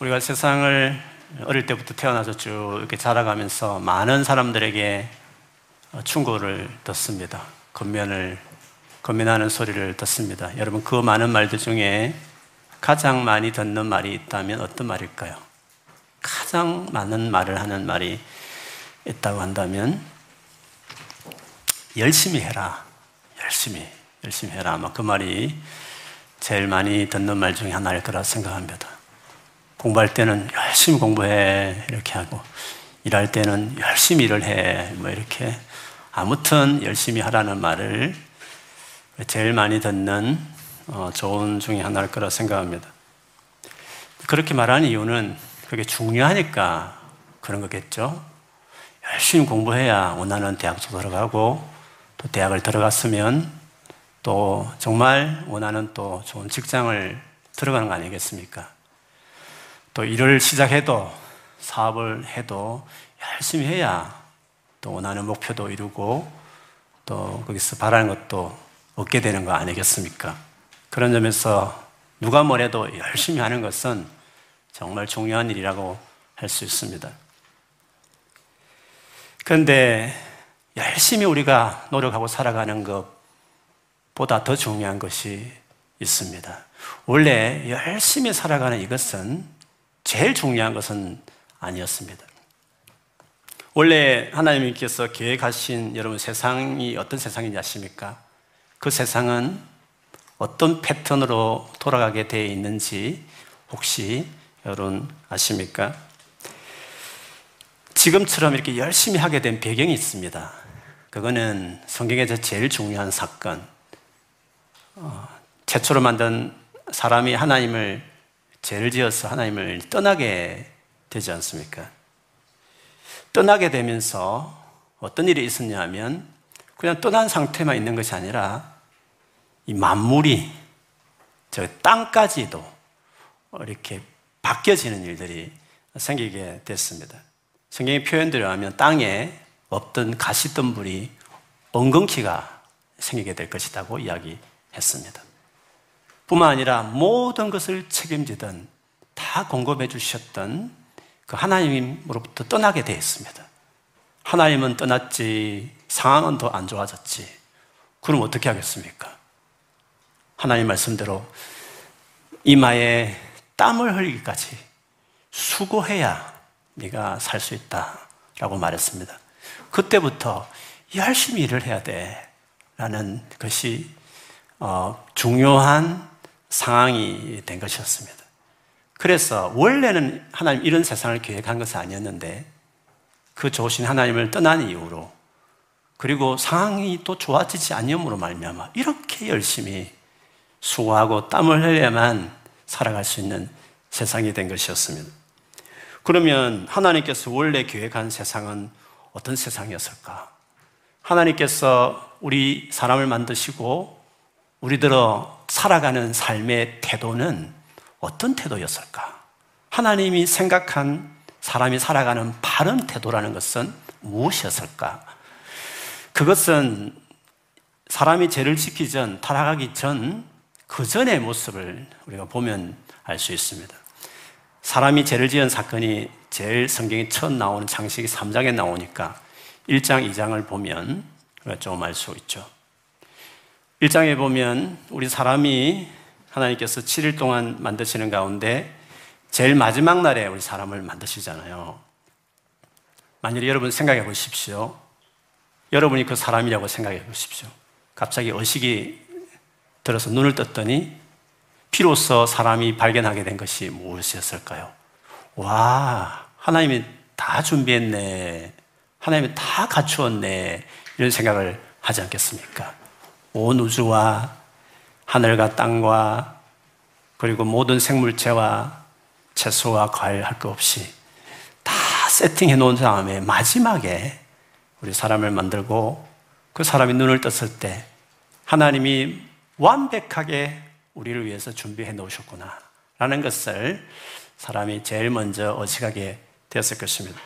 우리가 세상을 어릴 때부터 태어나서 쭉 이렇게 자라가면서 많은 사람들에게 충고를 듣습니다. 겉면을 겉면하는 소리를 듣습니다. 여러분 그 많은 말들 중에 가장 많이 듣는 말이 있다면 어떤 말일까요? 가장 많은 말을 하는 말이 있다고 한다면 열심히 해라. 열심히 열심히 해라. 아마 그 말이 제일 많이 듣는 말 중에 하나일 거라 생각합니다. 공부할 때는 열심히 공부해 이렇게 하고 일할 때는 열심히 일을 해 뭐 이렇게 아무튼 열심히 하라는 말을 제일 많이 듣는 어, 좋은 중에 하나일 거라 생각합니다. 그렇게 말하는 이유는 그게 중요하니까 그런 거겠죠. 열심히 공부해야 원하는 대학도 들어가고 또 대학을 들어갔으면 또 정말 원하는 또 좋은 직장을 들어가는 거 아니겠습니까? 또 일을 시작해도 사업을 해도 열심히 해야 또 원하는 목표도 이루고 또 거기서 바라는 것도 얻게 되는 거 아니겠습니까? 그런 점에서 누가 뭐래도 열심히 하는 것은 정말 중요한 일이라고 할 수 있습니다. 그런데 열심히 우리가 노력하고 살아가는 것보다 더 중요한 것이 있습니다. 원래 열심히 살아가는 이것은 제일 중요한 것은 아니었습니다. 원래 하나님께서 계획하신 여러분 세상이 어떤 세상인지 아십니까? 그 세상은 어떤 패턴으로 돌아가게 되어 있는지 혹시 여러분 아십니까? 지금처럼 이렇게 열심히 하게 된 배경이 있습니다. 그거는 성경에서 제일 중요한 사건. 어, 최초로 만든 사람이 하나님을 죄를 지어서 하나님을 떠나게 되지 않습니까? 떠나게 되면서 어떤 일이 있었냐면 그냥 떠난 상태만 있는 것이 아니라 이 만물이 저 땅까지도 이렇게 바뀌어지는 일들이 생기게 됐습니다. 성경의 표현대로 하면 땅에 없던 가시덤불이 엉겅퀴가 생기게 될 것이라고 이야기했습니다. 뿐만 아니라 모든 것을 책임지던 다 공급해 주셨던 그 하나님으로부터 떠나게 되었습니다. 하나님은 떠났지, 상황은 더 안 좋아졌지. 그럼 어떻게 하겠습니까? 하나님 말씀대로 이마에 땀을 흘리기까지 수고해야 네가 살 수 있다라고 말했습니다. 그때부터 열심히 일을 해야 돼. 라는 것이 어, 중요한 상황이 된 것이었습니다. 그래서 원래는 하나님 이런 세상을 계획한 것은 아니었는데 그 좋으신 하나님을 떠난 이후로 그리고 상황이 또 좋아지지 않음으로 말미암아 이렇게 열심히 수고하고 땀을 흘려야만 살아갈 수 있는 세상이 된 것이었습니다. 그러면 하나님께서 원래 계획한 세상은 어떤 세상이었을까? 하나님께서 우리 사람을 만드시고 우리들어 살아가는 삶의 태도는 어떤 태도였을까? 하나님이 생각한 사람이 살아가는 바른 태도라는 것은 무엇이었을까? 그것은 사람이 죄를 지기 전, 타락하기 전, 그 전의 모습을 우리가 보면 알 수 있습니다. 사람이 죄를 지은 사건이 제일 성경에 처음 나오는 장식이 3장에 나오니까 1장, 2장을 보면 좀알 수 있죠. 1장에 보면 우리 사람이 하나님께서 7일 동안 만드시는 가운데 제일 마지막 날에 우리 사람을 만드시잖아요. 만일 여러분 생각해 보십시오. 여러분이 그 사람이라고 생각해 보십시오. 갑자기 의식이 들어서 눈을 떴더니 비로소 사람이 발견하게 된 것이 무엇이었을까요? 와, 하나님이 다 준비했네. 하나님이 다 갖추었네. 이런 생각을 하지 않겠습니까? 온 우주와 하늘과 땅과 그리고 모든 생물체와 채소와 과일 할 것 없이 다 세팅해 놓은 다음에 마지막에 우리 사람을 만들고 그 사람이 눈을 떴을 때 하나님이 완벽하게 우리를 위해서 준비해 놓으셨구나. 라는 것을 사람이 제일 먼저 어식하게 되었을 것입니다.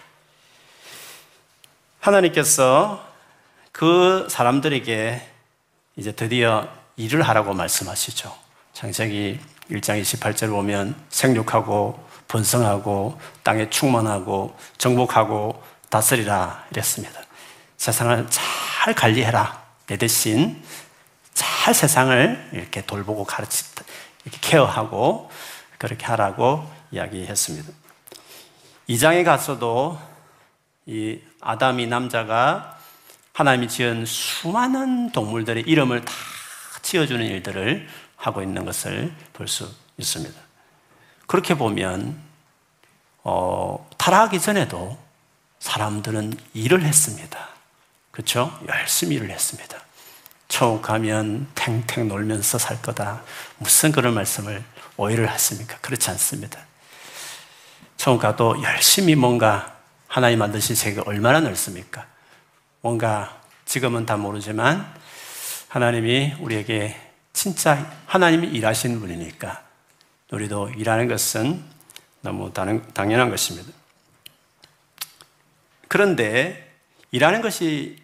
하나님께서 그 사람들에게 이제 드디어 일을 하라고 말씀하시죠. 창세기 1장 28절 보면 생육하고 번성하고 땅에 충만하고 정복하고 다스리라 이랬습니다. 세상을 잘 관리해라. 내 대신 잘 세상을 이렇게 돌보고 가르치, 이렇게 케어하고 그렇게 하라고 이야기했습니다. 2장에 가서도 이 아담이 남자가 하나님이 지은 수많은 동물들의 이름을 다 지어주는 일들을 하고 있는 것을 볼 수 있습니다. 그렇게 보면, 어, 타락하기 전에도 사람들은 일을 했습니다. 그렇죠? 열심히 일을 했습니다. 천국 가면 탱탱 놀면서 살 거다. 무슨 그런 말씀을 오해를 했습니까? 그렇지 않습니다. 천국 가도 열심히 뭔가 하나님 만드신 세계가 얼마나 넓습니까? 뭔가 지금은 다 모르지만 하나님이 우리에게 진짜 하나님이 일하시는 분이니까 우리도 일하는 것은 너무 당연한 것입니다. 그런데 일하는 것이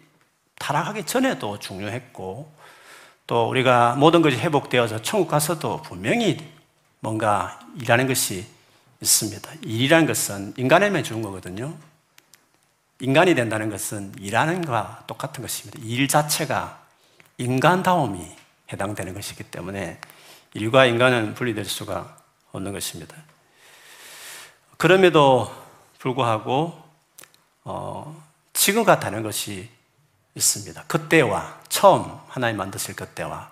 타락하기 전에도 중요했고 또 우리가 모든 것이 회복되어서 천국 가서도 분명히 뭔가 일하는 것이 있습니다. 일이라는 것은 인간에게 주는 거거든요. 인간이 된다는 것은 일하는 것과 똑같은 것입니다. 일 자체가 인간다움이 해당되는 것이기 때문에 일과 인간은 분리될 수가 없는 것입니다. 그럼에도 불구하고 어, 지금과 다른 것이 있습니다. 그때와 처음 하나님 만드실 그때와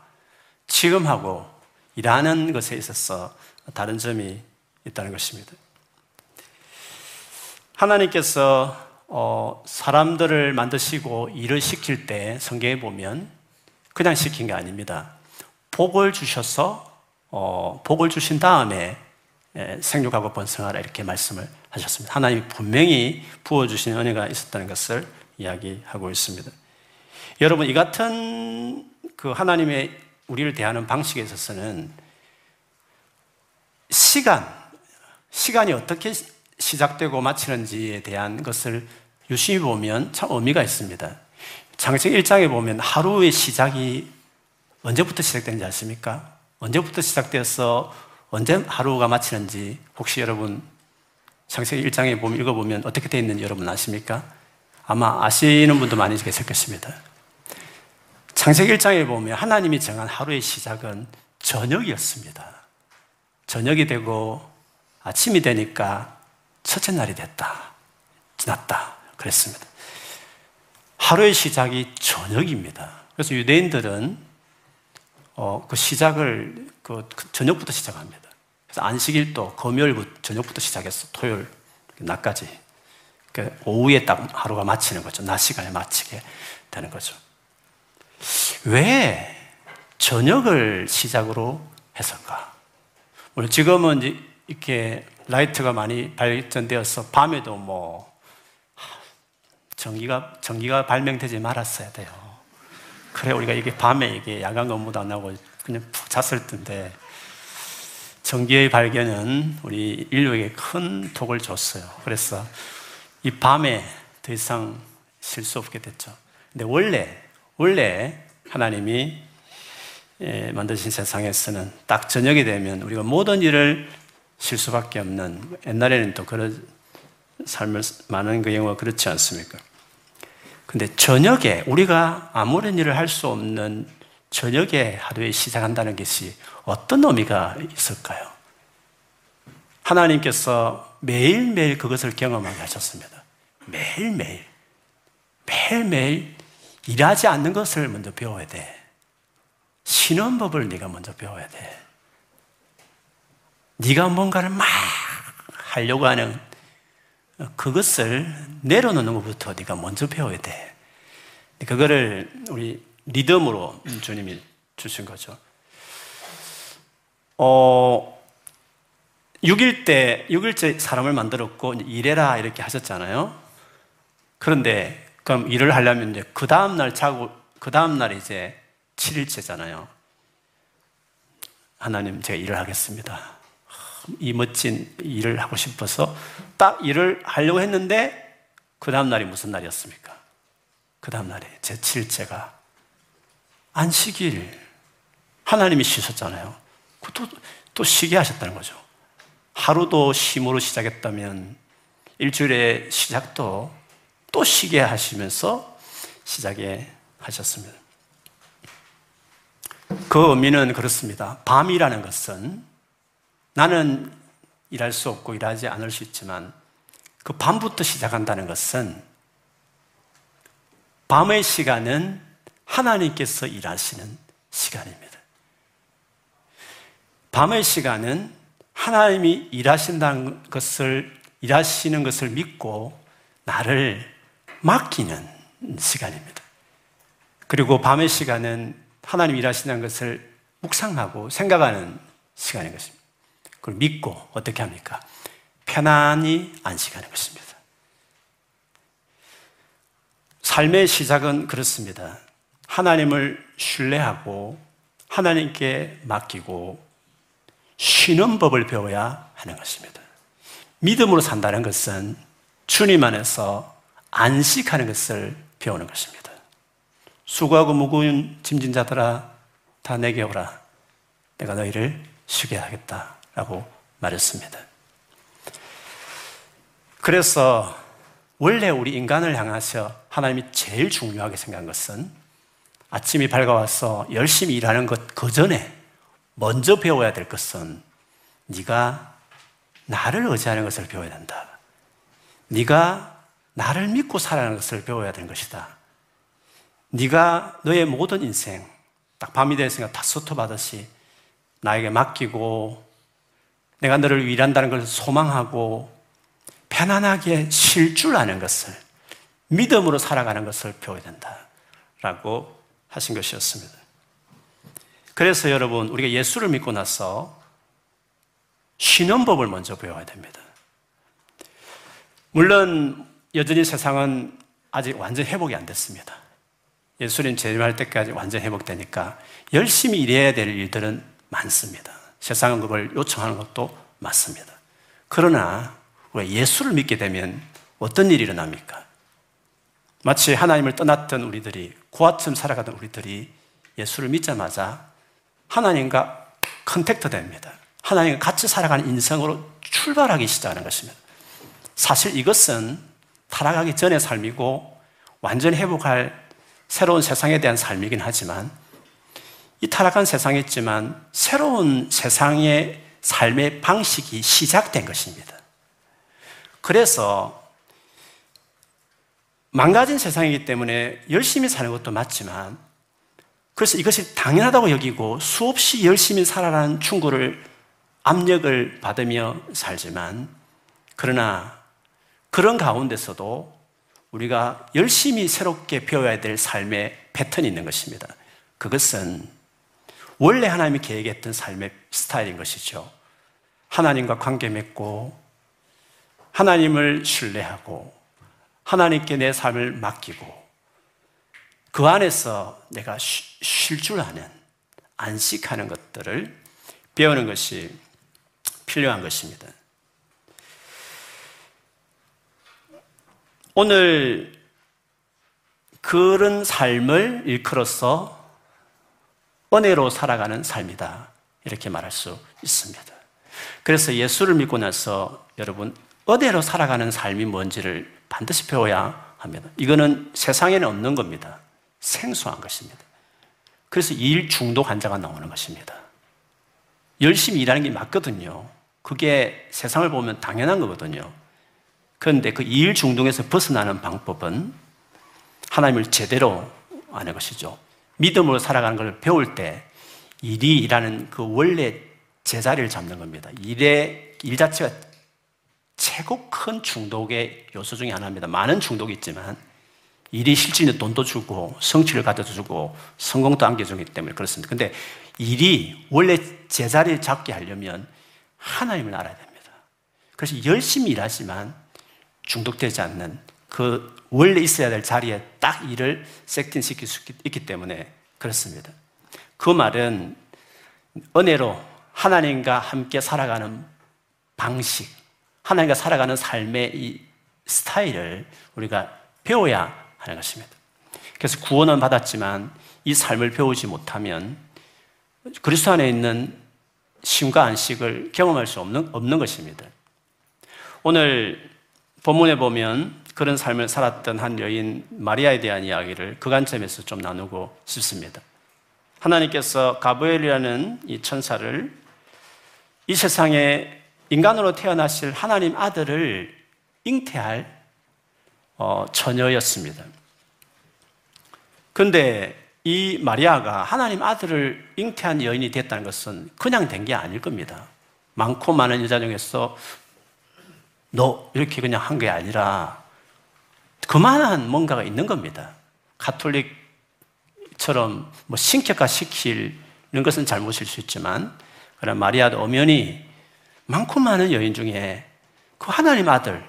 지금하고 일하는 것에 있어서 다른 점이 있다는 것입니다. 하나님께서 어, 사람들을 만드시고 일을 시킬 때 성경에 보면 그냥 시킨 게 아닙니다. 복을 주셔서 어, 복을 주신 다음에 예, 생육하고 번성하라 이렇게 말씀을 하셨습니다. 하나님이 분명히 부어주신 은혜가 있었다는 것을 이야기하고 있습니다. 여러분, 이 같은 그 하나님의 우리를 대하는 방식에 있어서는 시간, 시간이 어떻게 시작되고 마치는지에 대한 것을 유심히 보면 참 의미가 있습니다. 장세기 1장에 보면 하루의 시작이 언제부터 시작되는지 아십니까? 언제부터 시작되어서 언제 하루가 마치는지 혹시 여러분 장세기 1장에 보면 읽어보면 어떻게 되어 있는지 여러분 아십니까? 아마 아시는 분도 많이 계실 것입니다. 창세기 1장에 보면 하나님이 정한 하루의 시작은 저녁이었습니다. 저녁이 되고 아침이 되니까 첫째 날이 됐다. 지났다. 그랬습니다. 하루의 시작이 저녁입니다. 그래서 유대인들은 어, 그 시작을 그, 그 저녁부터 시작합니다. 그래서 안식일도 금요일부터 저녁부터 시작해서 토요일 낮까지 그 오후에 딱 하루가 마치는 거죠. 낮 시간에 마치게 되는 거죠. 왜 저녁을 시작으로 했을까? 물론 지금은 이렇게 라이트가 많이 발전되어서 밤에도 뭐 전기가 전기가 발명되지 말았어야 돼요. 그래 우리가 이게 밤에 이게 야간 근무도 안 하고 그냥 푹 잤을 텐데 전기의 발견은 우리 인류에게 큰 독을 줬어요. 그래서 이 밤에 더 이상 쉴 수 없게 됐죠. 근데 원래 원래 하나님이 예, 만드신 세상에서는 딱 저녁이 되면 우리가 모든 일을 쉴 수밖에 없는 옛날에는 또 그런 삶을 많은 그 경우가 그렇지 않습니까? 근데 저녁에 우리가 아무런 일을 할 수 없는 저녁에 하루에 시작한다는 것이 어떤 의미가 있을까요? 하나님께서 매일매일 그것을 경험하게 하셨습니다. 매일매일. 매일매일 일하지 않는 것을 먼저 배워야 돼. 쉬는 법을 네가 먼저 배워야 돼. 네가 뭔가를 막 하려고 하는 그것을 내려놓는 것부터 네가 먼저 배워야 돼. 그거를 우리 리듬으로 주님이 주신 거죠. 어, 6일 때, 6일째 사람을 만들었고, 일해라 이렇게 하셨잖아요. 그런데 그럼 일을 하려면 그 다음날 자고, 그 다음날 이제 7일째잖아요. 하나님, 제가 일을 하겠습니다. 이 멋진 일을 하고 싶어서 딱 일을 하려고 했는데 그 다음날이 무슨 날이었습니까? 그 다음날이 제 7일째가 안식일. 하나님이 쉬셨잖아요. 또, 또 쉬게 하셨다는 거죠. 하루도 쉼으로 시작했다면 일주일의 시작도 또 쉬게 하시면서 시작해 하셨습니다. 그 의미는 그렇습니다. 밤이라는 것은 나는 일할 수 없고 일하지 않을 수 있지만 그 밤부터 시작한다는 것은 밤의 시간은 하나님께서 일하시는 시간입니다. 밤의 시간은 하나님이 일하신다는 것을, 일하시는 것을 믿고 나를 맡기는 시간입니다. 그리고 밤의 시간은 하나님 일하신다는 것을 묵상하고 생각하는 시간인 것입니다. 그걸 믿고 어떻게 합니까? 편안히 안식하는 것입니다. 삶의 시작은 그렇습니다. 하나님을 신뢰하고 하나님께 맡기고 쉬는 법을 배워야 하는 것입니다. 믿음으로 산다는 것은 주님 안에서 안식하는 것을 배우는 것입니다. 수고하고 무거운 짐진 자들아 다 내게 오라. 내가 너희를 쉬게 하겠다. 라고 말했습니다. 그래서 원래 우리 인간을 향하셔 하나님이 제일 중요하게 생각한 것은 아침이 밝아와서 열심히 일하는 것 그 전에 먼저 배워야 될 것은 네가 나를 의지하는 것을 배워야 된다. 네가 나를 믿고 살아가는 것을 배워야 되는 것이다. 네가 너의 모든 인생 딱 밤이 되었으니까 다 소토받듯이 나에게 맡기고 내가 너를 위한다는 것을 소망하고 편안하게 쉴 줄 아는 것을 믿음으로 살아가는 것을 배워야 된다. 라고 하신 것이었습니다. 그래서 여러분, 우리가 예수를 믿고 나서 쉬는 법을 먼저 배워야 됩니다. 물론 여전히 세상은 아직 완전 회복이 안 됐습니다. 예수님 재림할 때까지 완전 회복되니까 열심히 일해야 될 일들은 많습니다. 세상은 그걸 요청하는 것도 맞습니다. 그러나 우리가 예수를 믿게 되면 어떤 일이 일어납니까? 마치 하나님을 떠났던 우리들이 고아처럼 살아가던 우리들이 예수를 믿자마자 하나님과 contact 됩니다. 하나님과 같이 살아가는 인생으로 출발하기 시작하는 것입니다. 사실 이것은 타락하기 전의 삶이고 완전 회복할 새로운 세상에 대한 삶이긴 하지만 이 타락한 세상에 있지만 새로운 세상의 삶의 방식이 시작된 것입니다. 그래서 망가진 세상이기 때문에 열심히 사는 것도 맞지만 그래서 이것이 당연하다고 여기고 수없이 열심히 살아라는 충고를 압력을 받으며 살지만 그러나 그런 가운데서도 우리가 열심히 새롭게 배워야 될 삶의 패턴이 있는 것입니다. 그것은 원래 하나님이 계획했던 삶의 스타일인 것이죠. 하나님과 관계 맺고, 하나님을 신뢰하고, 하나님께 내 삶을 맡기고, 그 안에서 내가 쉴 줄 아는, 안식하는 것들을 배우는 것이 필요한 것입니다. 오늘 그런 삶을 일컬어서 은혜로 살아가는 삶이다. 이렇게 말할 수 있습니다. 그래서 예수를 믿고 나서 여러분, 은혜로 살아가는 삶이 뭔지를 반드시 배워야 합니다. 이거는 세상에는 없는 겁니다. 생소한 것입니다. 그래서 일 중독 환자가 나오는 것입니다. 열심히 일하는 게 맞거든요. 그게 세상을 보면 당연한 거거든요. 그런데 그 일 중독에서 벗어나는 방법은 하나님을 제대로 아는 것이죠. 믿음으로 살아가는 걸 배울 때 일이 일하는 그 원래 제자리를 잡는 겁니다. 일의, 일 자체가 최고 큰 중독의 요소 중에 하나입니다. 많은 중독이 있지만 일이 실질에 돈도 주고 성취를 가져다 주고 성공도 안겨주기 때문에 그렇습니다. 근데 일이 원래 제자리를 잡게 하려면 하나님을 알아야 됩니다. 그래서 열심히 일하지만 중독되지 않는 그 원래 있어야 될 자리에 딱 일을 세팅시킬 수 있기 때문에 그렇습니다. 그 말은 은혜로 하나님과 함께 살아가는 방식, 하나님과 살아가는 삶의 이 스타일을 우리가 배워야 하는 것입니다. 그래서 구원은 받았지만 이 삶을 배우지 못하면 그리스도 안에 있는 쉼과 안식을 경험할 수 없는, 없는 것입니다. 오늘 본문에 보면 그런 삶을 살았던 한 여인 마리아에 대한 이야기를 그 관점에서 좀 나누고 싶습니다. 하나님께서 가브엘이라는 이 천사를 이 세상에 인간으로 태어나실 하나님 아들을 잉태할 어, 처녀였습니다. 근데 이 마리아가 하나님 아들을 잉태한 여인이 됐다는 것은 그냥 된 게 아닐 겁니다. 많고 많은 여자 중에서 너 이렇게 그냥 한 게 아니라 그만한 뭔가가 있는 겁니다. 가톨릭처럼 뭐 신격화 시키는 것은 잘못일 수 있지만 그러나 마리아도 엄연히 많고 많은 여인 중에 그 하나님 아들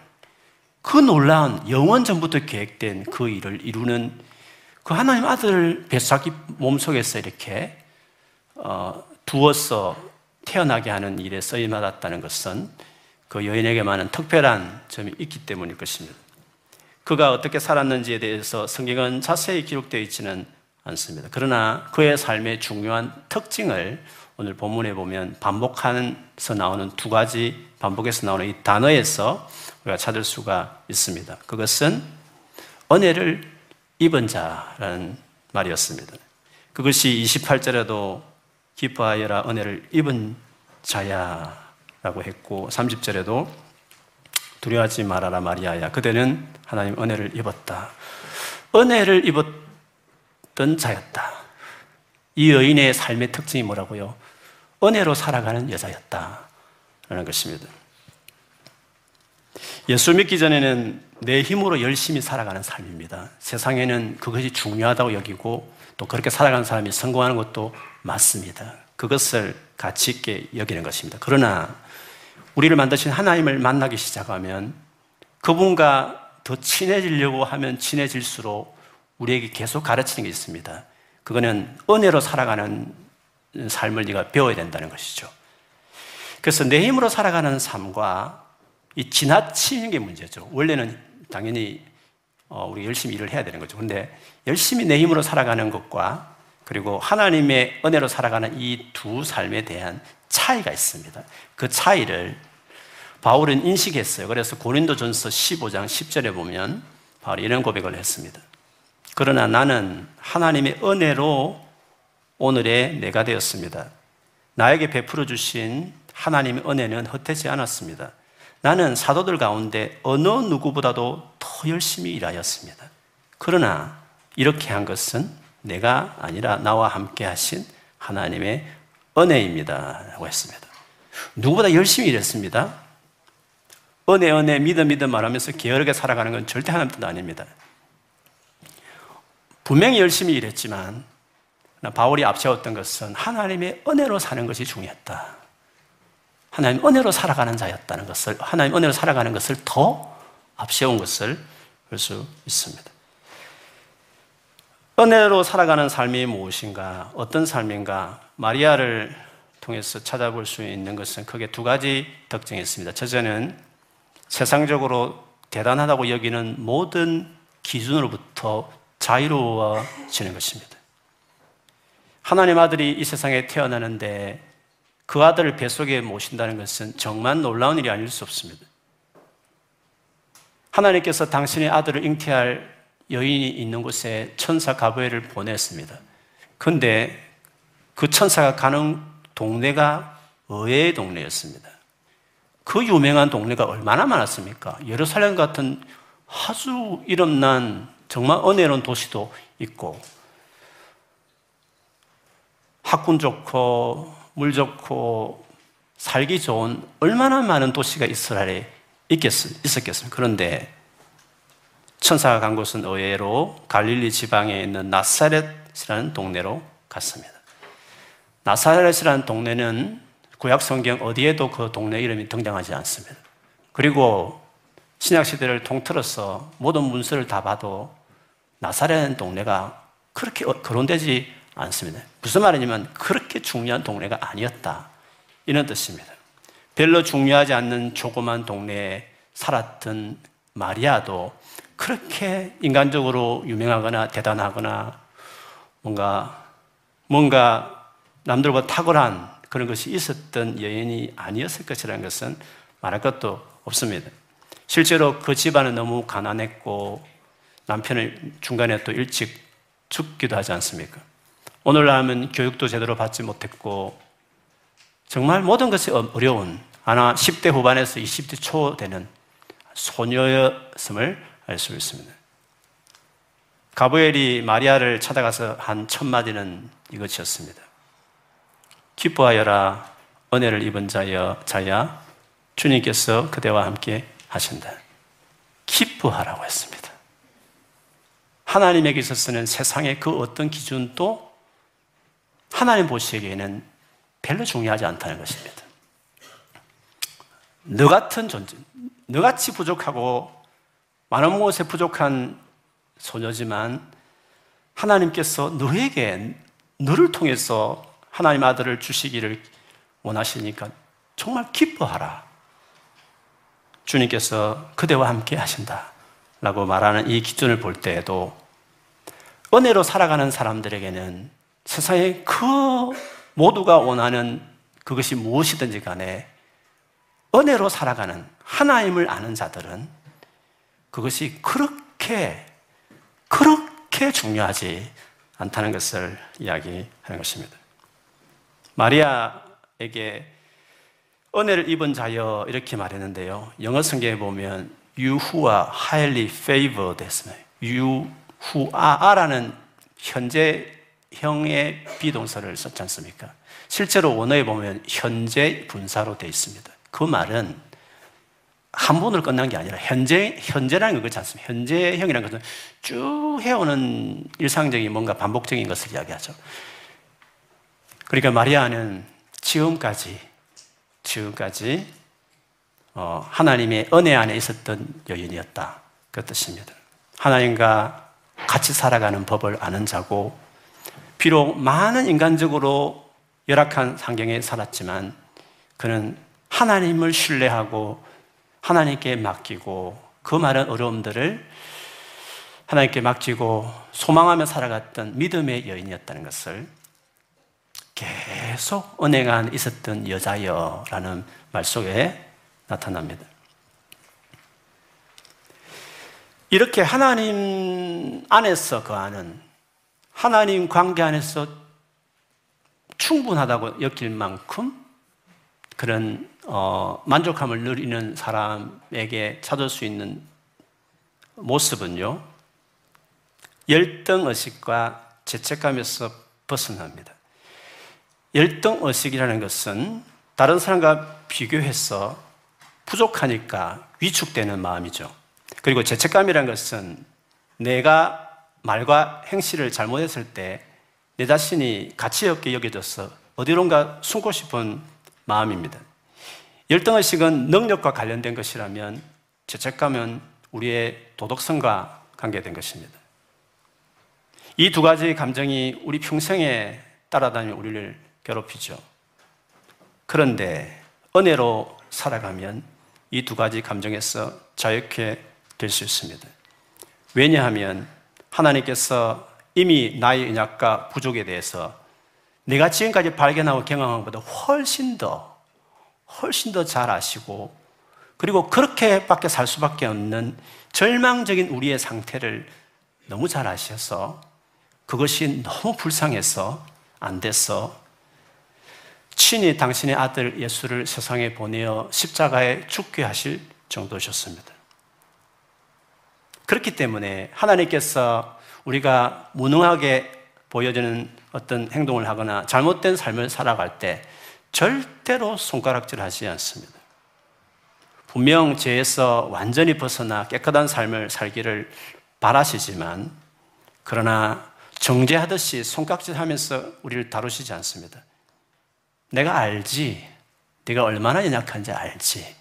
그 놀라운 영원 전부터 계획된 그 일을 이루는 그 하나님 아들을 뱃사기 몸속에서 이렇게 어, 두어서 태어나게 하는 일에 쓰임 받았다는 것은 그 여인에게만은 특별한 점이 있기 때문일 것입니다. 그가 어떻게 살았는지에 대해서 성경은 자세히 기록되어 있지는 않습니다. 그러나 그의 삶의 중요한 특징을 오늘 본문에 보면 반복하면서 나오는 두 가지 반복해서 나오는 이 단어에서 우리가 찾을 수가 있습니다. 그것은 은혜를 입은 자라는 말이었습니다. 그것이 28절에도 기뻐하여라 은혜를 입은 자야 라고 했고 30절에도 두려워하지 말아라 마리아야 그대는 하나님 은혜를 입었다. 은혜를 입었던 자였다. 이 여인의 삶의 특징이 뭐라고요? 은혜로 살아가는 여자였다. 라는 것입니다. 예수 믿기 전에는 내 힘으로 열심히 살아가는 삶입니다. 세상에는 그것이 중요하다고 여기고 또 그렇게 살아가는 사람이 성공하는 것도 맞습니다. 그것을 가치 있게 여기는 것입니다. 그러나 우리를 만드신 하나님을 만나기 시작하면 그분과 더 친해지려고 하면 친해질수록 우리에게 계속 가르치는 게 있습니다. 그거는 은혜로 살아가는 삶을 네가 배워야 된다는 것이죠. 그래서 내 힘으로 살아가는 삶과 이 지나치는 게 문제죠. 원래는 당연히 어, 우리 열심히 일을 해야 되는 거죠. 근데 열심히 내 힘으로 살아가는 것과 그리고 하나님의 은혜로 살아가는 이 두 삶에 대한 차이가 있습니다. 그 차이를 바울은 인식했어요. 그래서 고린도전서 15장 10절에 보면 바울이 이런 고백을 했습니다. 그러나 나는 하나님의 은혜로 오늘의 내가 되었습니다. 나에게 베풀어 주신 하나님의 은혜는 헛되지 않았습니다. 나는 사도들 가운데 어느 누구보다도 더 열심히 일하였습니다. 그러나 이렇게 한 것은 내가 아니라 나와 함께 하신 하나님의 은혜입니다. 라고 했습니다. 누구보다 열심히 일했습니다. 은혜, 은혜, 믿음, 믿음 말하면서 게으르게 살아가는 건 절대 하나님 뜻 아닙니다. 분명히 열심히 일했지만, 바울이 앞세웠던 것은 하나님의 은혜로 사는 것이 중요했다. 하나님 은혜로 살아가는 자였다는 것을, 하나님 은혜로 살아가는 것을 더 앞세운 것을 볼 수 있습니다. 은혜로 살아가는 삶이 무엇인가, 어떤 삶인가, 마리아를 통해서 찾아볼 수 있는 것은 크게 두 가지 특징이 있습니다. 첫째는 세상적으로 대단하다고 여기는 모든 기준으로부터 자유로워지는 것입니다. 하나님 아들이 이 세상에 태어나는데 그 아들을 뱃속에 모신다는 것은 정말 놀라운 일이 아닐 수 없습니다. 하나님께서 당신의 아들을 잉태할 여인이 있는 곳에 천사 가브엘을 보냈습니다. 그런데 그 천사가 가는 동네가 의외의 동네였습니다. 그 유명한 동네가 얼마나 많았습니까? 예루살렘 같은 아주 이름난 정말 은혜로운 도시도 있고 학군 좋고 물 좋고 살기 좋은 얼마나 많은 도시가 이스라엘에 있겠, 있었겠습니까? 그런데 천사가 간 곳은 의외로 갈릴리 지방에 있는 나사렛이라는 동네로 갔습니다. 나사렛이라는 동네는 구약 성경 어디에도 그 동네 이름이 등장하지 않습니다. 그리고 신약 시대를 통틀어서 모든 문서를 다 봐도 나사렛 동네가 그렇게 거론되지 않습니다. 무슨 말이냐면 그렇게 중요한 동네가 아니었다. 이런 뜻입니다. 별로 중요하지 않는 조그만 동네에 살았던 마리아도 그렇게 인간적으로 유명하거나 대단하거나 뭔가 뭔가 남들보다 탁월한 그런 것이 있었던 여인이 아니었을 것이라는 것은 말할 것도 없습니다. 실제로 그 집안은 너무 가난했고 남편을 중간에 또 일찍 죽기도 하지 않습니까? 오늘날은 교육도 제대로 받지 못했고 정말 모든 것이 어, 어려운 아마 10대 후반에서 20대 초 되는 소녀였음을 알 수 있습니다. 가브엘이 마리아를 찾아가서 한 첫 마디는 이것이었습니다. 기뻐하여라 은혜를 입은 자여 자야 주님께서 그대와 함께 하신다. 기뻐하라고 했습니다. 하나님에게 있어서는 세상의 그 어떤 기준도 하나님 보시기에는 별로 중요하지 않다는 것입니다. 너 같은 존재, 너같이 부족하고 많은 무엇에 부족한 소녀지만 하나님께서 너에게 너를 통해서 하나님 아들을 주시기를 원하시니까 정말 기뻐하라. 주님께서 그대와 함께 하신다. 라고 말하는 이 기준을 볼 때에도 은혜로 살아가는 사람들에게는 세상에 그 모두가 원하는 그것이 무엇이든지 간에 은혜로 살아가는 하나님을 아는 자들은 그것이 그렇게, 그렇게 중요하지 않다는 것을 이야기하는 것입니다. 마리아에게 은혜를 입은 자여 이렇게 말했는데요. 영어 성경에 보면 you who are highly favored 했습니다. you who are라는 현재형의 비동사를 썼지 않습니까? 실제로 원어에 보면 현재 분사로 되어 있습니다. 그 말은 한 번으로 끝난 게 아니라 현재, 현재라는 거 그렇지 않습니까? 현재형이라는 것은 쭉 해오는 일상적인 뭔가 반복적인 것을 이야기하죠. 그러니까 마리아는 지금까지 지금까지 어, 하나님의 은혜 안에 있었던 여인이었다. 그 뜻입니다. 하나님과 같이 살아가는 법을 아는 자고, 비록 많은 인간적으로 열악한 환경에 살았지만, 그는 하나님을 신뢰하고 하나님께 맡기고 그 많은 어려움들을 하나님께 맡기고 소망하며 살아갔던 믿음의 여인이었다는 것을 계속 은혜가 있었던 여자여 라는 말 속에 나타납니다. 이렇게 하나님 안에서 거하는 하나님 관계 안에서 충분하다고 여길 만큼 그런 어, 만족함을 누리는 사람에게 찾을 수 있는 모습은요 열등 의식과 죄책감에서 벗어납니다. 열등 의식이라는 것은 다른 사람과 비교해서 부족하니까 위축되는 마음이죠. 그리고 죄책감이라는 것은 내가 말과 행실을 잘못했을 때 내 자신이 가치 없게 여겨져서 어디론가 숨고 싶은 마음입니다. 열등의식은 능력과 관련된 것이라면 죄책감은 우리의 도덕성과 관계된 것입니다. 이 두 가지 감정이 우리 평생에 따라다니며 우리를 괴롭히죠. 그런데 은혜로 살아가면 이 두 가지 감정에서 자유케 될 수 있습니다. 왜냐하면 하나님께서 이미 나의 연약과 부족에 대해서 내가 지금까지 발견하고 경험한 것보다 훨씬 더, 훨씬 더 잘 아시고, 그리고 그렇게밖에 살 수밖에 없는 절망적인 우리의 상태를 너무 잘 아셔서 그것이 너무 불쌍해서 안 돼서 친히 당신의 아들 예수를 세상에 보내어 십자가에 죽게 하실 정도셨습니다. 그렇기 때문에 하나님께서 우리가 무능하게 보여지는 어떤 행동을 하거나 잘못된 삶을 살아갈 때 절대로 손가락질 하지 않습니다. 분명 죄에서 완전히 벗어나 깨끗한 삶을 살기를 바라시지만 그러나 정죄하듯이 손깍질 하면서 우리를 다루시지 않습니다. 내가 알지. 네가 얼마나 연약한지 알지.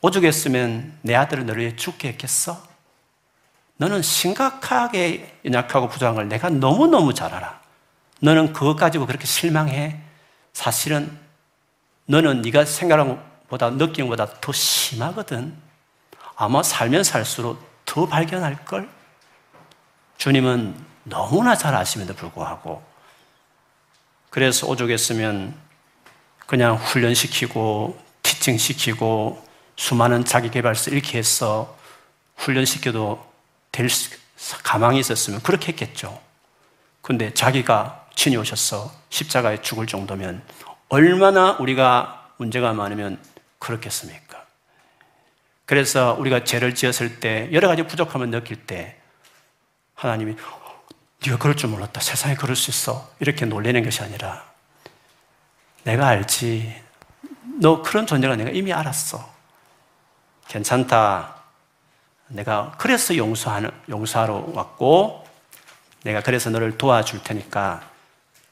오죽했으면 내 아들을 너를 위해 죽게 했겠어? 너는 심각하게 연약하고 부족한 걸 내가 너무너무 잘 알아. 너는 그것 가지고 그렇게 실망해? 사실은 너는 네가 생각하는 것보다 느끼는 것보다 더 심하거든. 아마 살면 살수록 더 발견할 걸? 주님은 너무나 잘 아심에도 불구하고 그래서 오죽했으면 그냥 훈련시키고 티칭시키고 수많은 자기개발서 이렇게 해서 훈련시켜도 될 가망이 있었으면 그렇게 했겠죠. 근데 자기가 친히 오셔서 십자가에 죽을 정도면 얼마나 우리가 문제가 많으면 그렇겠습니까? 그래서 우리가 죄를 지었을 때 여러 가지 부족함을 느낄 때 하나님이 네가 그럴 줄 몰랐다. 세상에 그럴 수 있어. 이렇게 놀리는 것이 아니라 내가 알지. 너 그런 존재가 내가 이미 알았어. 괜찮다. 내가 그래서 용서하는, 용서하러 왔고, 내가 그래서 너를 도와줄 테니까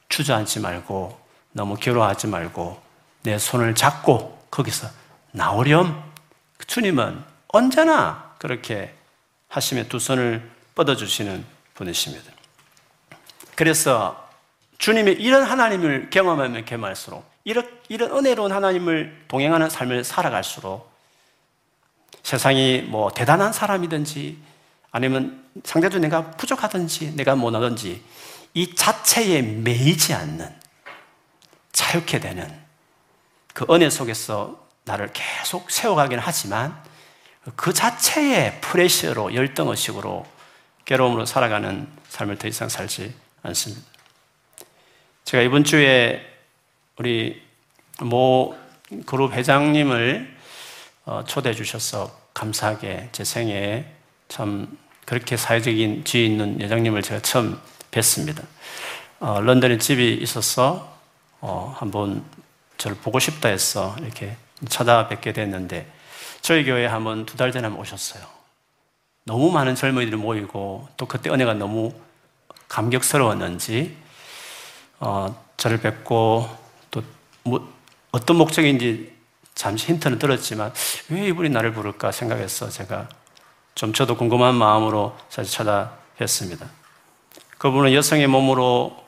주저앉지 말고, 너무 괴로워하지 말고, 내 손을 잡고 거기서 나오렴. 주님은 언제나 그렇게 하시며 두 손을 뻗어주시는 분이십니다. 그래서 주님의 이런 하나님을 경험하면 경험할수록 이런, 이런 은혜로운 하나님을 동행하는 삶을 살아갈수록 세상이 뭐 대단한 사람이든지 아니면 상대적으로 내가 부족하든지 내가 못하든지 이 자체에 매이지 않는 자유케 되는 그 은혜 속에서 나를 계속 세워가긴 하지만 그 자체의 프레셔로 열등의식으로 괴로움으로 살아가는 삶을 더 이상 살지 않습니다. 제가 이번 주에 우리 모 그룹 회장님을 어, 초대해 주셔서 감사하게 제 생애에 참 그렇게 사회적인 지위 있는 회장님을 제가 처음 뵀습니다. 어, 런던에 집이 있어서 어, 한번 저를 보고 싶다 해서 이렇게 찾아뵙게 됐는데 저희 교회에 한번 두 달 전에 오셨어요. 너무 많은 젊은이들이 모이고 또 그때 은혜가 너무 감격스러웠는지 어, 저를 뵙고 또 뭐, 어떤 목적인지 잠시 힌트는 들었지만 왜 이분이 나를 부를까 생각해서 제가 좀 저도 궁금한 마음으로 사실 찾아뵀습니다. 그분은 여성의 몸으로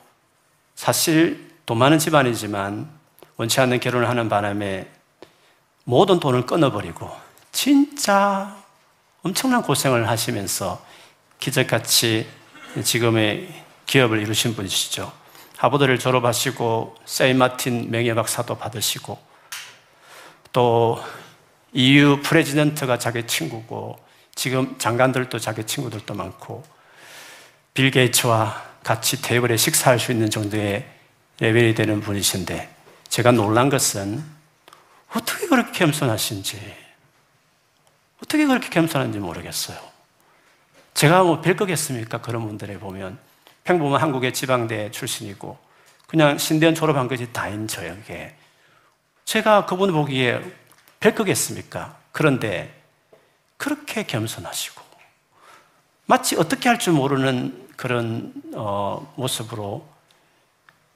사실 돈 많은 집안이지만 원치 않는 결혼을 하는 바람에 모든 돈을 끊어버리고 진짜 엄청난 고생을 하시면서 기적같이 지금의 기업을 이루신 분이시죠. 하버드를 졸업하시고 세이마틴 명예박사도 받으시고 또 EU 프레지던트가 자기 친구고 지금 장관들도 자기 친구들도 많고 빌 게이츠와 같이 테이블에 식사할 수 있는 정도의 레벨이 되는 분이신데 제가 놀란 것은 어떻게 그렇게 겸손하신지 어떻게 그렇게 겸손한지 모르겠어요. 제가 뭐 뵐거겠습니까? 그런 분들에 보면 평범한 한국의 지방대 출신이고 그냥 신대원 졸업한 것이 다인 저에게 제가 그분 보기에 뵐 거겠습니까? 그런데 그렇게 겸손하시고 마치 어떻게 할 줄 모르는 그런 어, 모습으로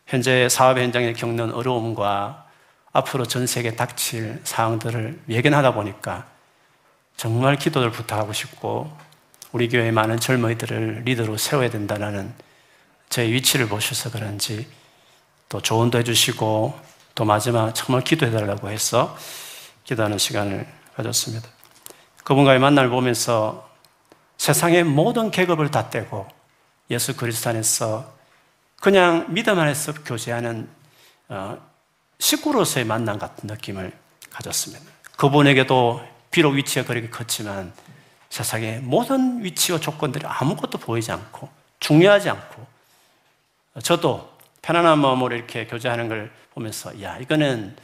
현재 사업 현장에 겪는 어려움과 앞으로 전 세계에 닥칠 사항들을 예견하다 보니까 정말 기도를 부탁하고 싶고 우리 교회 많은 젊은이들을 리더로 세워야 된다는 제 위치를 보셔서 그런지 또 조언도 해주시고 또 마지막 정말 기도해달라고 해서 기도하는 시간을 가졌습니다. 그분과의 만남을 보면서 세상의 모든 계급을 다 떼고 예수 그리스도 안에서 그냥 믿음 안에서 교제하는 어, 식구로서의 만남 같은 느낌을 가졌습니다. 그분에게도 비록 위치가 그렇게 컸지만 세상의 모든 위치와 조건들이 아무것도 보이지 않고 중요하지 않고 저도 편안한 마음으로 이렇게 교제하는 걸 보면서 야 이거는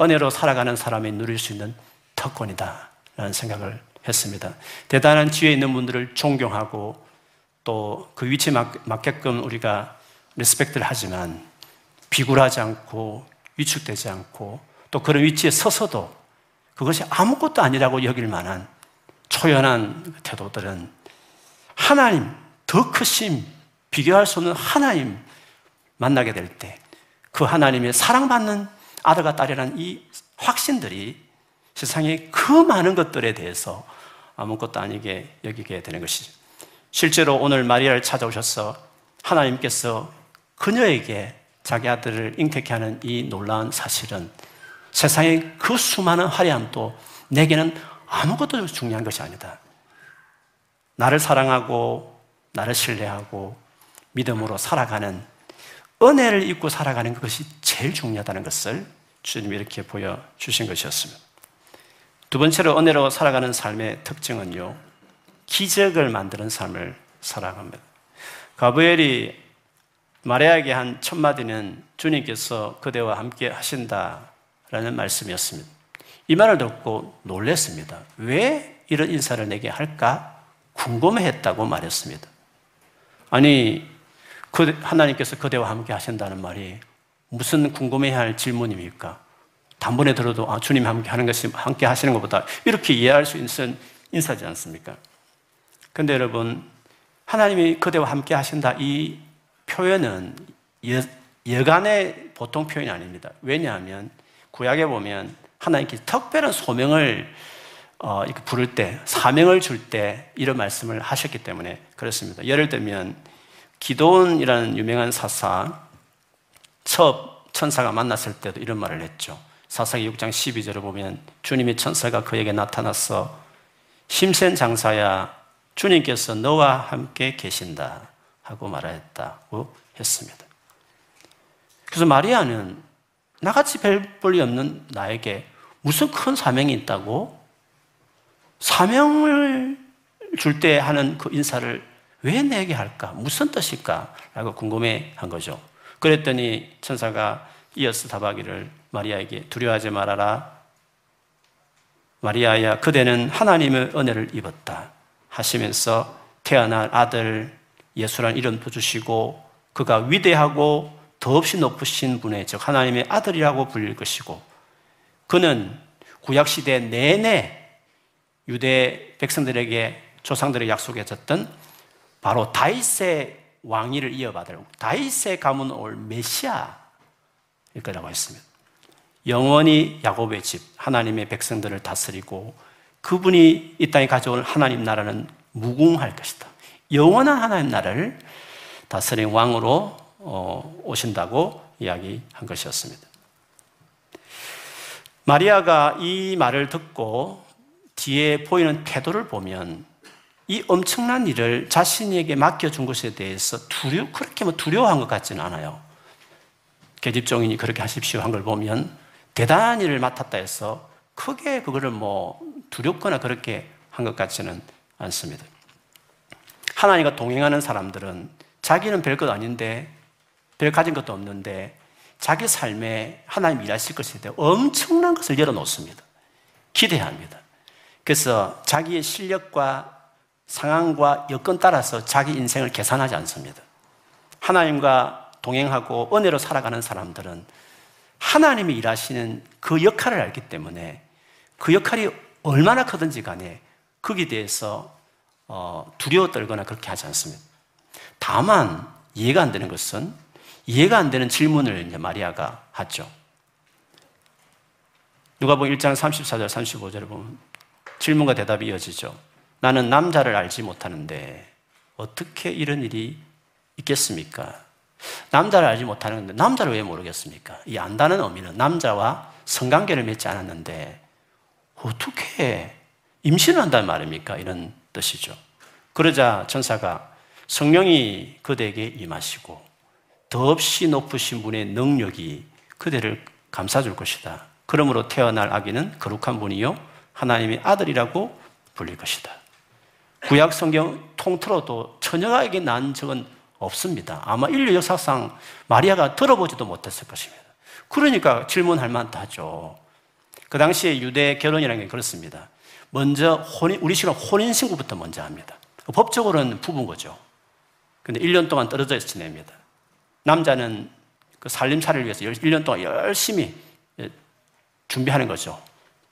은혜로 살아가는 사람이 누릴 수 있는 특권이다 라는 생각을 했습니다. 대단한 지혜 있는 분들을 존경하고 또 그 위치에 맞, 게끔 우리가 respect를 하지만 비굴하지 않고 위축되지 않고 또 그런 위치에 서서도 그것이 아무것도 아니라고 여길 만한 초연한 태도들은 하나님 더 크심 비교할 수 없는 하나님 만나게 될 때 그 하나님의 사랑받는 아들과 딸이라는 이 확신들이 세상의 그 많은 것들에 대해서 아무것도 아니게 여기게 되는 것이죠. 실제로 오늘 마리아를 찾아오셔서 하나님께서 그녀에게 자기 아들을 잉태케 하는 이 놀라운 사실은 세상의 그 수많은 화려함도 내게는 아무것도 중요한 것이 아니다. 나를 사랑하고 나를 신뢰하고 믿음으로 살아가는 은혜를 입고 살아가는 것이 제일 중요하다는 것을 주님이 이렇게 보여주신 것이었습니다. 두 번째로 은혜로 살아가는 삶의 특징은요, 기적을 만드는 삶을 살아갑니다. 가브엘이 마리아에게 한 첫마디는 주님께서 그대와 함께 하신다라는 말씀이었습니다. 이 말을 듣고 놀랐습니다. 왜 이런 인사를 내게 할까? 궁금했다고 말했습니다. 아니, 그 하나님께서 그대와 함께 하신다는 말이 무슨 궁금해할 질문입니까? 단번에 들어도 아, 주님 함께 하는 것이 함께 하시는 것보다 이렇게 이해할 수 있는 인사지 않습니까? 근데 여러분, 하나님이 그대와 함께 하신다 이 표현은 여, 여간의 보통 표현이 아닙니다. 왜냐하면 구약에 보면 하나님께서 특별한 소명을 어, 이렇게 부를 때, 사명을 줄 때 이런 말씀을 하셨기 때문에 그렇습니다. 예를 들면 기도원이라는 유명한 사사, 첫 천사가 만났을 때도 이런 말을 했죠. 사사기 6장 12절을 보면 주님의 천사가 그에게 나타나서 힘센 장사야 주님께서 너와 함께 계신다 하고 말하였다고 했습니다. 그래서 마리아는 나같이 별 볼이 없는 나에게 무슨 큰 사명이 있다고 사명을 줄 때 하는 그 인사를 왜 내게 할까? 무슨 뜻일까? 라고 궁금해 한 거죠. 그랬더니 천사가 이어서 답하기를 마리아에게 두려워하지 말아라. 마리아야, 그대는 하나님의 은혜를 입었다. 하시면서 태어날 아들 예수란 이름도 주시고 그가 위대하고 더없이 높으신 분의 즉 하나님의 아들이라고 불릴 것이고 그는 구약 시대 내내 유대 백성들에게 조상들의 약속해졌던 바로 다윗의 왕위를 이어받을 다윗의 가문 올 메시아 일 거라고 했습니다. 영원히 야곱의 집 하나님의 백성들을 다스리고 그분이 이 땅에 가져올 하나님 나라는 무궁할 것이다. 영원한 하나님 나라를 다스린 왕으로 어, 오신다고 이야기한 것이었습니다. 마리아가 이 말을 듣고 뒤에 보이는 태도를 보면 이 엄청난 일을 자신에게 맡겨준 것에 대해서 두려 그렇게 뭐 두려워한 것 같지는 않아요. 계집종인이 그렇게 하십시오 한 걸 보면 대단한 일을 맡았다 해서 크게 그거를 뭐 두렵거나 그렇게 한 것 같지는 않습니다. 하나님과 동행하는 사람들은 자기는 별 것 아닌데 별 가진 것도 없는데 자기 삶에 하나님 일하실 것에 대해 엄청난 것을 열어놓습니다. 기대합니다. 그래서 자기의 실력과 상황과 여건 따라서 자기 인생을 계산하지 않습니다. 하나님과 동행하고 은혜로 살아가는 사람들은 하나님이 일하시는 그 역할을 알기 때문에 그 역할이 얼마나 크든지 간에 거기에 대해서 어, 두려워 떨거나 그렇게 하지 않습니다. 다만 이해가 안 되는 것은 이해가 안 되는 질문을 이제 마리아가 하죠. 누가복음 1장 34절 35절을 보면 질문과 대답이 이어지죠. 나는 남자를 알지 못하는데 어떻게 이런 일이 있겠습니까? 남자를 알지 못하는데 남자를 왜 모르겠습니까? 이 안다는 의미는 남자와 성관계를 맺지 않았는데 어떻게 임신을 한다는 말입니까? 이런 뜻이죠. 그러자 천사가 성령이 그대에게 임하시고 더없이 높으신 분의 능력이 그대를 감싸줄 것이다. 그러므로 태어날 아기는 거룩한 분이요 하나님의 아들이라고 불릴 것이다. 구약 성경 통틀어도 처녀에게 난 적은 없습니다. 아마 인류 역사상 마리아가 들어보지도 못했을 것입니다. 그러니까 질문할 만도 하죠. 그 당시에 유대 결혼이라는 게 그렇습니다. 먼저 혼인, 우리 식으로 혼인신고부터 먼저 합니다. 법적으로는 부부인 거죠. 근데 1년 동안 떨어져 지냅니다. 남자는 그 살림살이를 위해서 1년 동안 열심히 준비하는 거죠.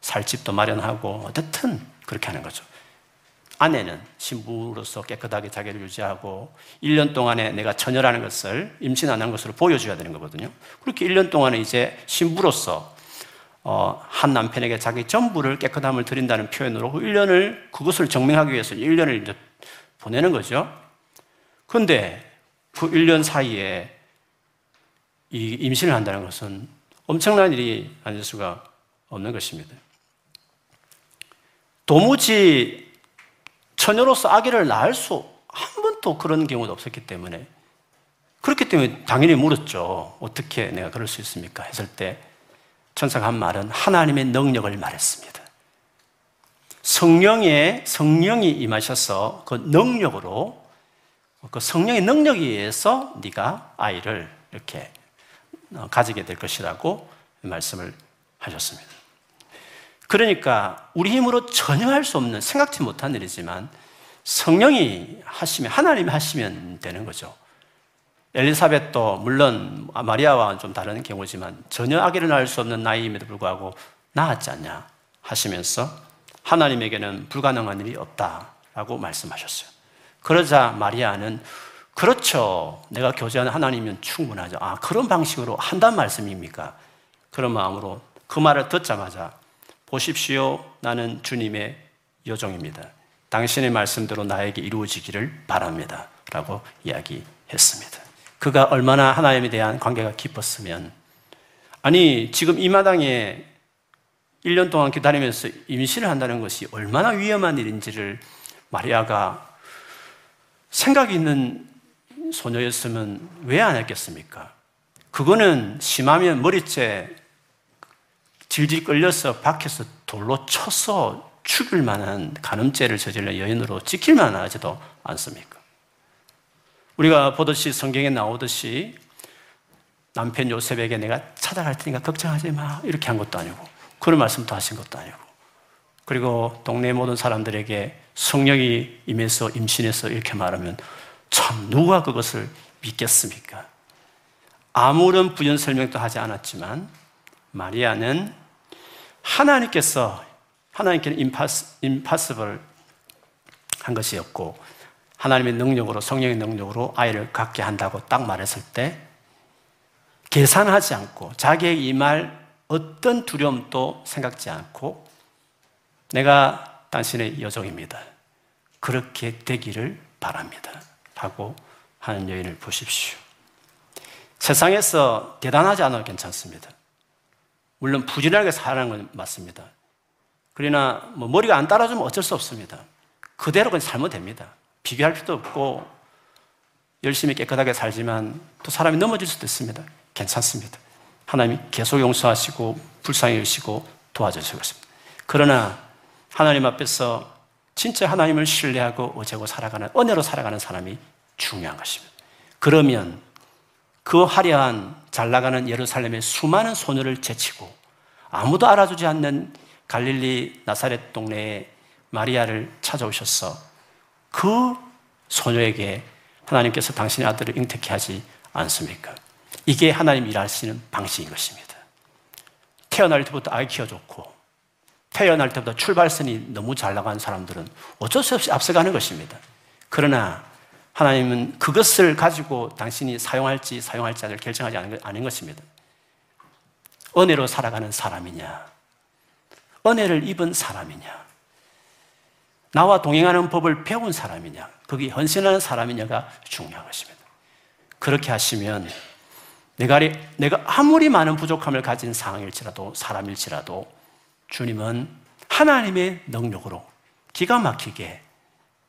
살 집도 마련하고, 어쨌든 그렇게 하는 거죠. 아내는 신부로서 깨끗하게 자기를 유지하고 1년 동안에 내가 처녀라는 것을 임신 안 한 것으로 보여줘야 되는 거거든요. 그렇게 1년 동안에 이제 신부로서 어, 한 남편에게 자기 전부를 깨끗함을 드린다는 표현으로 1년을 그것을 증명하기 위해서 1년을 이제 보내는 거죠. 그런데 그 1년 사이에 이 임신을 한다는 것은 엄청난 일이 아닐 수가 없는 것입니다. 도무지 처녀로서 아기를 낳을 수 한 번도 그런 경우도 없었기 때문에 그렇기 때문에 당연히 물었죠. 어떻게 내가 그럴 수 있습니까? 했을 때 천사가 한 말은 하나님의 능력을 말했습니다. 성령의 성령이 임하셔서 그 능력으로 그 성령의 능력에 의해서 네가 아이를 이렇게 어, 가지게 될 것이라고 말씀을 하셨습니다. 그러니까 우리 힘으로 전혀 할 수 없는 생각지 못한 일이지만 성령이 하시면 하나님이 하시면 되는 거죠. 엘리사벳도 물론 마리아와 좀 다른 경우지만 전혀 아기를 낳을 수 없는 나이임에도 불구하고 낳았지 않냐 하시면서 하나님에게는 불가능한 일이 없다라고 말씀하셨어요. 그러자 마리아는 그렇죠. 내가 교제하는 하나님이면 충분하죠. 아, 그런 방식으로 한단 말씀입니까? 그런 마음으로 그 말을 듣자마자 보십시오. 나는 주님의 여종입니다. 당신의 말씀대로 나에게 이루어지기를 바랍니다. 라고 이야기했습니다. 그가 얼마나 하나님에 대한 관계가 깊었으면 아니 지금 이 마당에 1년 동안 기다리면서 임신을 한다는 것이 얼마나 위험한 일인지를 마리아가 생각이 있는 소녀였으면 왜 안 했겠습니까? 그거는 심하면 머리채 질질 끌려서 밖에서 돌로 쳐서 죽일 만한 간음죄를 저질러 여인으로 지킬 만 하지도 않습니까? 우리가 보듯이 성경에 나오듯이 남편 요셉에게 내가 찾아갈 테니까 걱정하지 마 이렇게 한 것도 아니고 그런 말씀도 하신 것도 아니고 그리고 동네 모든 사람들에게 성령이 임해서 임신해서 이렇게 말하면 참 누가 그것을 믿겠습니까? 아무런 부연 설명도 하지 않았지만 마리아는 하나님께서 하나님께는 임파스, 임파서블 한 것이었고 하나님의 능력으로 성령의 능력으로 아이를 갖게 한다고 딱 말했을 때 계산하지 않고 자기의 이 말 어떤 두려움도 생각지 않고 내가 당신의 여종입니다. 그렇게 되기를 바랍니다. 라고 하는 여인을 보십시오. 세상에서 대단하지 않아도 괜찮습니다. 물론 부진하게 살아가는 건 맞습니다. 그러나 뭐 머리가 안 따라주면 어쩔 수 없습니다. 그대로 그냥 살면 됩니다. 비교할 필요도 없고 열심히 깨끗하게 살지만 또 사람이 넘어질 수도 있습니다. 괜찮습니다. 하나님이 계속 용서하시고 불쌍히 여시고 도와주시고 있습니다. 그러나 하나님 앞에서 진짜 하나님을 신뢰하고 어제고 살아가는 은혜로 살아가는 사람이 중요한 것입니다. 그러면 그 화려한 잘 나가는 예루살렘의 수많은 소녀를 제치고 아무도 알아주지 않는 갈릴리 나사렛 동네에 마리아를 찾아오셔서 그 소녀에게 하나님께서 당신의 아들을 잉태케 하지 않습니까? 이게 하나님 일하시는 방식인 것입니다. 태어날 때부터 아이 키워줬고, 태어날 때부터 출발선이 너무 잘 나간 사람들은 어쩔 수 없이 앞서가는 것입니다. 그러나 하나님은 그것을 가지고 당신이 사용할지 사용할지 않을 결정하지 않은 것입니다. 은혜로 살아가는 사람이냐, 은혜를 입은 사람이냐, 나와 동행하는 법을 배운 사람이냐, 거기 헌신하는 사람이냐가 중요한 것입니다. 그렇게 하시면 내가, 내가 아무리 많은 부족함을 가진 상황일지라도, 사람일지라도 주님은 하나님의 능력으로 기가 막히게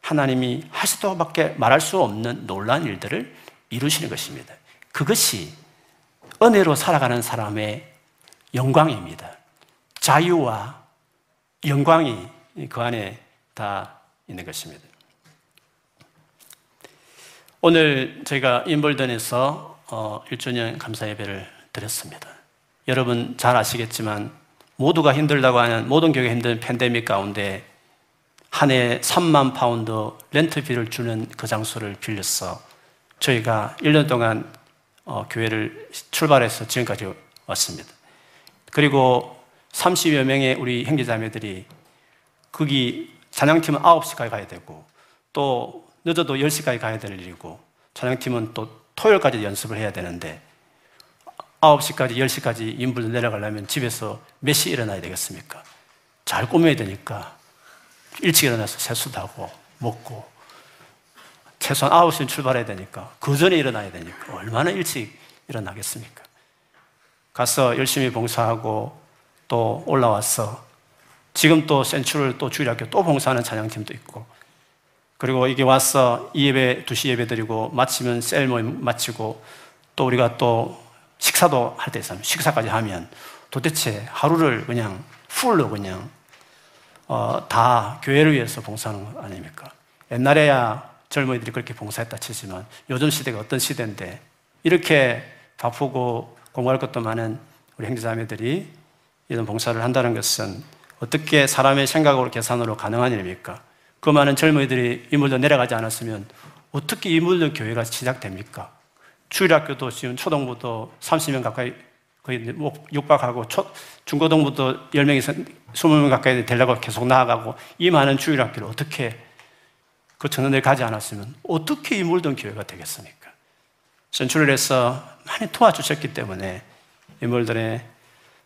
하나님이 하시도 밖에 말할 수 없는 놀란 일들을 이루시는 것입니다. 그것이 은혜로 살아가는 사람의 영광입니다. 자유와 영광이 그 안에 다 있는 것입니다. 오늘 저희가 윔블던에서 1주년 어, 감사 예배를 드렸습니다. 여러분 잘 아시겠지만 모두가 힘들다고 하는 모든 교회 힘든 팬데믹 가운데 한 해 3만 파운드 렌트비를 주는 그 장소를 빌려서 저희가 1년 동안 어, 교회를 출발해서 지금까지 왔습니다. 그리고 30여 명의 우리 형제자매들이 거기 찬양팀은 9시까지 가야 되고 또 늦어도 10시까지 가야 될 일이고 찬양팀은 또 토요일까지 연습을 해야 되는데 9시까지 10시까지 인불 내려가려면 집에서 몇 시 일어나야 되겠습니까? 잘 꾸며야 되니까 일찍 일어나서 세수도 하고 먹고 최소한 9시에 출발해야 되니까 그 전에 일어나야 되니까 얼마나 일찍 일어나겠습니까? 가서 열심히 봉사하고 또 올라와서 지금 또 센츄럴 또 주일학교 또 봉사하는 찬양팀도 있고 그리고 이게 와서 이 예배, 두시 예배 드리고 마치면 셀 모임 마치고 또 우리가 또 식사도 할 때 있으면 식사까지 하면 도대체 하루를 그냥 풀로 그냥 어, 다 교회를 위해서 봉사하는 거 아닙니까? 옛날에야 젊은이들이 그렇게 봉사했다 치지만 요즘 시대가 어떤 시대인데 이렇게 바쁘고 공부할 것도 많은 우리 형제자매들이 이런 봉사를 한다는 것은 어떻게 사람의 생각으로 계산으로 가능한 일입니까? 그 많은 젊은이들이 인물도 내려가지 않았으면 어떻게 인물도 교회가 시작됩니까? 주일학교도 지금 초등부도 30명 가까이 거의 뭐 육박하고 초, 중고등부도 10명에서 20명 가까이 되려고 계속 나아가고 이 많은 주일학교를 어떻게 그 청년들이 가지 않았으면 어떻게 이 물든 교회가 되겠습니까? 해서 많이 도와주셨기 때문에 인물들의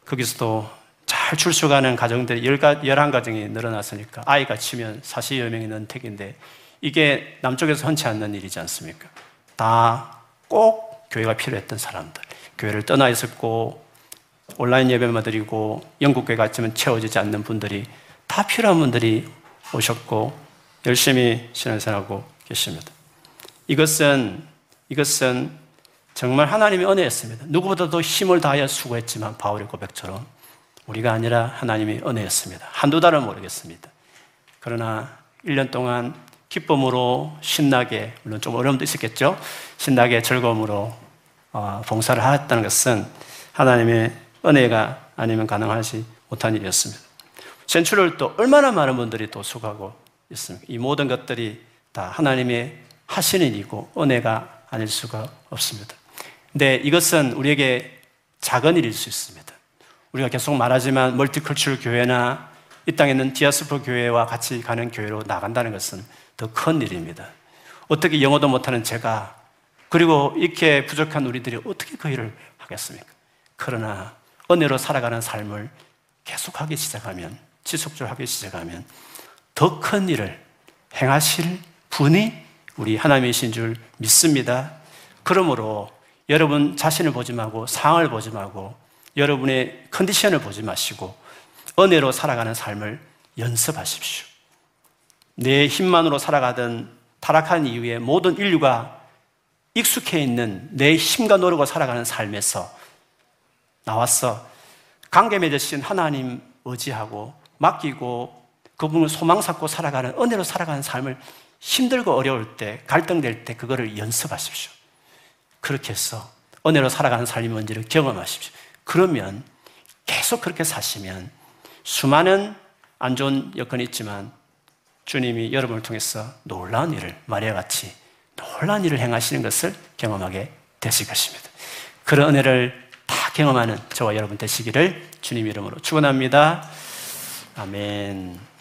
거기서도 잘 출석하는 가정들이 11가정이 늘어났으니까 아이가 치면 40여 명이 는 택인데 이게 남쪽에서 흔치 않는 일이지 않습니까? 다 꼭 교회가 필요했던 사람들. 교회를 떠나 있었고 온라인 예배만 드리고 영국 교회 갔지만 채워지지 않는 분들이 다 필요한 분들이 오셨고 열심히 신앙생활하고 계십니다. 이것은 이것은 정말 하나님의 은혜였습니다. 누구보다도 힘을 다하여 수고했지만 바울의 고백처럼 우리가 아니라 하나님의 은혜였습니다. 한두 달은 모르겠습니다. 그러나 1년 동안 기쁨으로 신나게 물론 좀 어려움도 있었겠죠. 신나게 즐거움으로 어, 봉사를 하였다는 것은 하나님의 은혜가 아니면 가능하지 못한 일이었습니다. 센츄럴 또 얼마나 많은 분들이 또 수고하고 있습니까? 이 모든 것들이 다 하나님의 하시는 일이고 은혜가 아닐 수가 없습니다. 근데 이것은 우리에게 작은 일일 수 있습니다. 우리가 계속 말하지만 멀티컬처럴 교회나 이 땅에 있는 디아스포 교회와 같이 가는 교회로 나간다는 것은 더 큰 일입니다. 어떻게 영어도 못하는 제가 그리고 이렇게 부족한 우리들이 어떻게 그 일을 하겠습니까? 그러나 은혜로 살아가는 삶을 계속하기 시작하면 지속적으로 하기 시작하면 더 큰 일을 행하실 분이 우리 하나님이신 줄 믿습니다. 그러므로 여러분 자신을 보지 말고 상황을 보지 말고 여러분의 컨디션을 보지 마시고 은혜로 살아가는 삶을 연습하십시오. 내 힘만으로 살아가던 타락한 이후에 모든 인류가 익숙해 있는 내 힘과 노력으로 살아가는 삶에서 나와서 관계 맺으신 하나님 의지하고 맡기고 그분을 소망 삼고 살아가는 은혜로 살아가는 삶을 힘들고 어려울 때 갈등될 때 그거를 연습하십시오. 그렇게 해서 은혜로 살아가는 삶이 뭔지를 경험하십시오. 그러면 계속 그렇게 사시면 수많은 안 좋은 여건이 있지만 주님이 여러분을 통해서 놀라운 일을 마리아 같이 놀라운 일을 행하시는 것을 경험하게 되실 것입니다. 그런 은혜를 다 경험하는 저와 여러분 되시기를 주님 이름으로 축원합니다. 아멘.